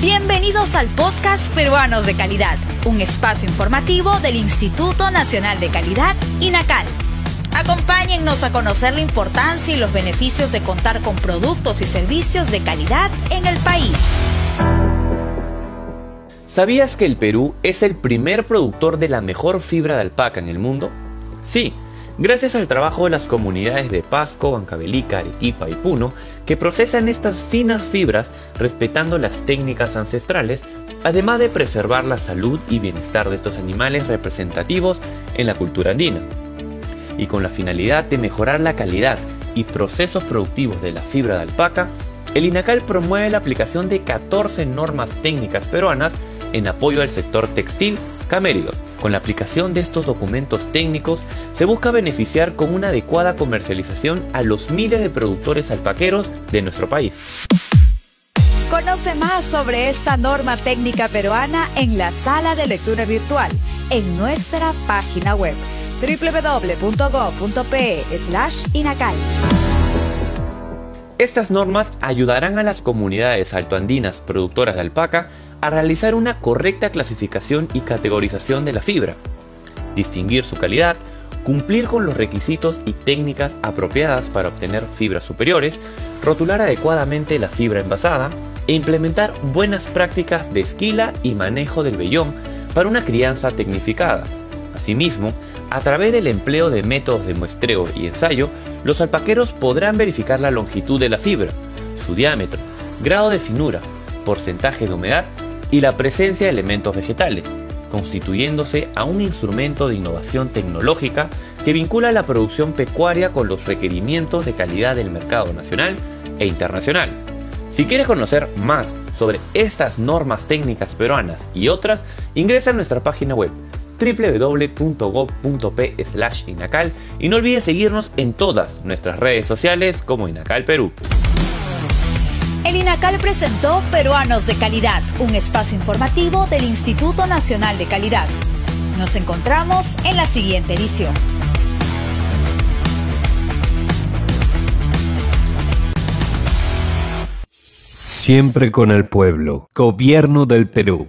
Bienvenidos al podcast Peruanos de Calidad, un espacio informativo del Instituto Nacional de Calidad, INACAL. Acompáñennos a conocer la importancia y los beneficios de contar con productos y servicios de calidad en el país. ¿Sabías que el Perú es el primer productor de la mejor fibra de alpaca en el mundo? Sí, gracias al trabajo de las comunidades de Pasco, Bancabelica, Arequipa y Puno, que procesan estas finas fibras respetando las técnicas ancestrales, además de preservar la salud y bienestar de estos animales representativos en la cultura andina. Y con la finalidad de mejorar la calidad y procesos productivos de la fibra de alpaca, el INACAL promueve la aplicación de 14 normas técnicas peruanas en apoyo al sector textil camérico. Con la aplicación de estos documentos técnicos se busca beneficiar con una adecuada comercialización a los miles de productores alpaqueros de nuestro país. Conoce más sobre esta norma técnica peruana en la sala de lectura virtual en nuestra página web www.go.pe/inacal. Estas normas ayudarán a las comunidades altoandinas productoras de alpaca a realizar una correcta clasificación y categorización de la fibra, distinguir su calidad, cumplir con los requisitos y técnicas apropiadas para obtener fibras superiores, rotular adecuadamente la fibra envasada e implementar buenas prácticas de esquila y manejo del vellón para una crianza tecnificada. Asimismo, a través del empleo de métodos de muestreo y ensayo, los alpaqueros podrán verificar la longitud de la fibra, su diámetro, grado de finura, porcentaje de humedad y la presencia de elementos vegetales, constituyéndose a un instrumento de innovación tecnológica que vincula la producción pecuaria con los requerimientos de calidad del mercado nacional e internacional. Si quieres conocer más sobre estas normas técnicas peruanas y otras, ingresa a nuestra página web www.gov.p/inacal y no olvides seguirnos en todas nuestras redes sociales como Inacal Perú. El INACAL presentó Peruanos de Calidad, un espacio informativo del Instituto Nacional de Calidad. Nos encontramos en la siguiente edición. Siempre con el pueblo. Gobierno del Perú.